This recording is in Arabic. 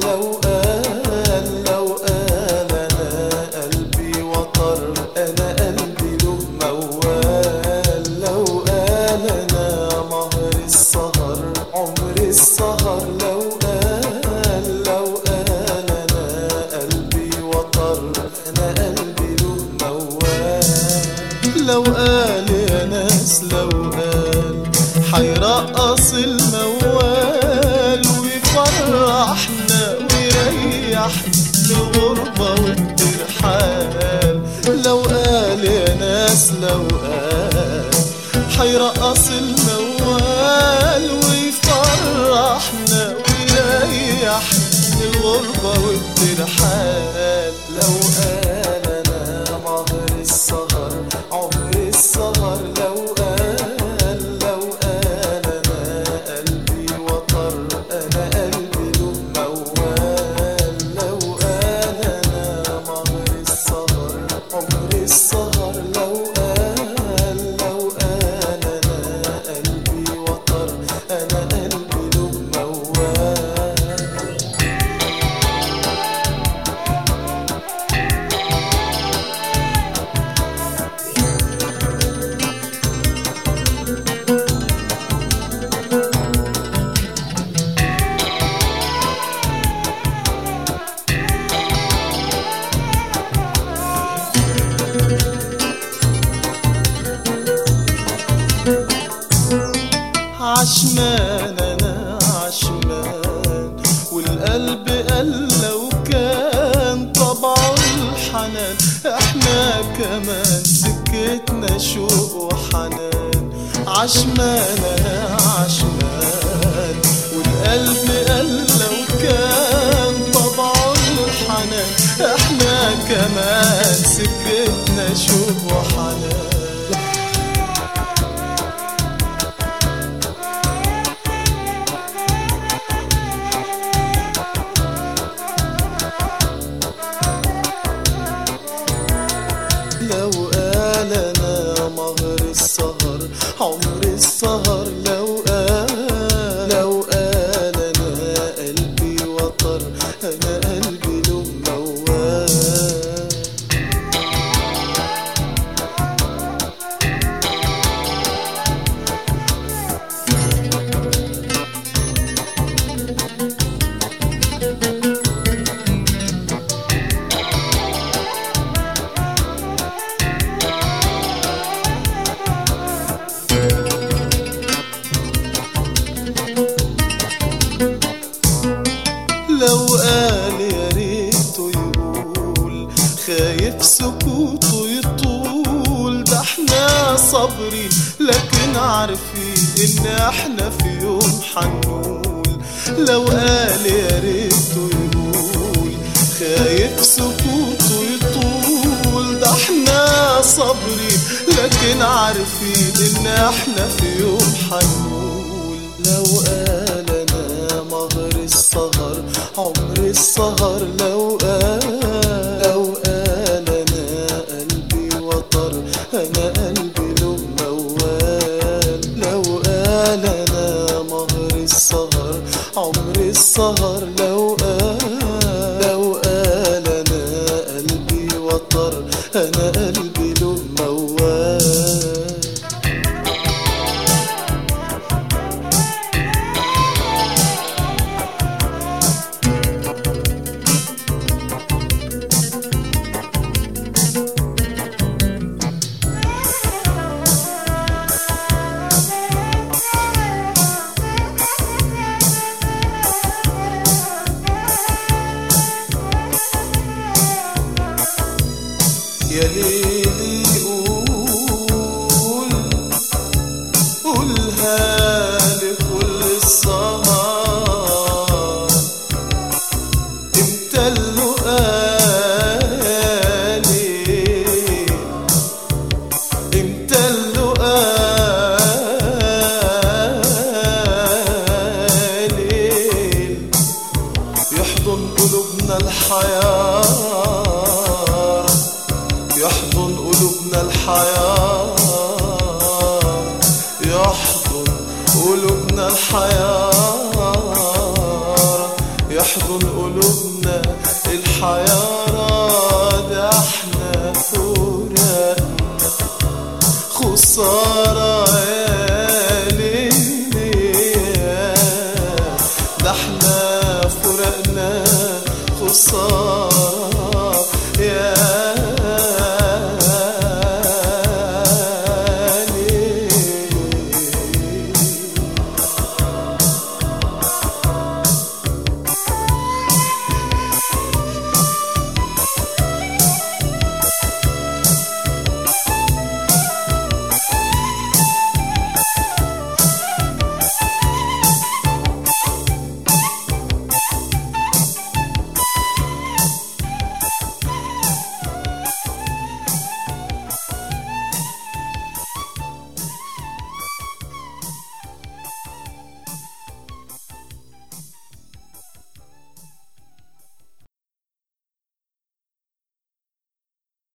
لو قال لو قال أنا قلبي وطر أنا قلبي له موال. لو قال أنا مهر السهر عمري السهر لو قال لو قال أنا قلبي وطر أنا قلبي له موال. لو قال يا ناس لو قال حيرقص ويريحنا الغربة والترحال لو قال يا ناس لو قال حيرقص الموال ويفرحنا ويريحنا الغربة والترحال والقلب قال لو كان طبعه الحنان إحنا كمان سكتنا شوق وحنان. عشمان أنا عمر لو قال يا ريته يقول خايف سكوته يطول. ده إحنا صبري لكن عارفين إن إحنا في يوم حنقول لو قال يا ريته يقول خايف سكوته يطول. ده إحنا صبري لكن عارفين إن إحنا في يوم حنقول لو قال السهر لو قال لو قال أنا قلبي وطر أنا قلبي له موال. لو قال أنا مهر السهر عمر السهر لو قال لو قال أنا قلبي وطر أنا قلبي قلوبنا الحياة يحضن قلوبنا الحياة يحضن قلوبنا الحيارة ده إحنا فراقنا خسارة يا ليلي ده إحنا فراقنا خسارة.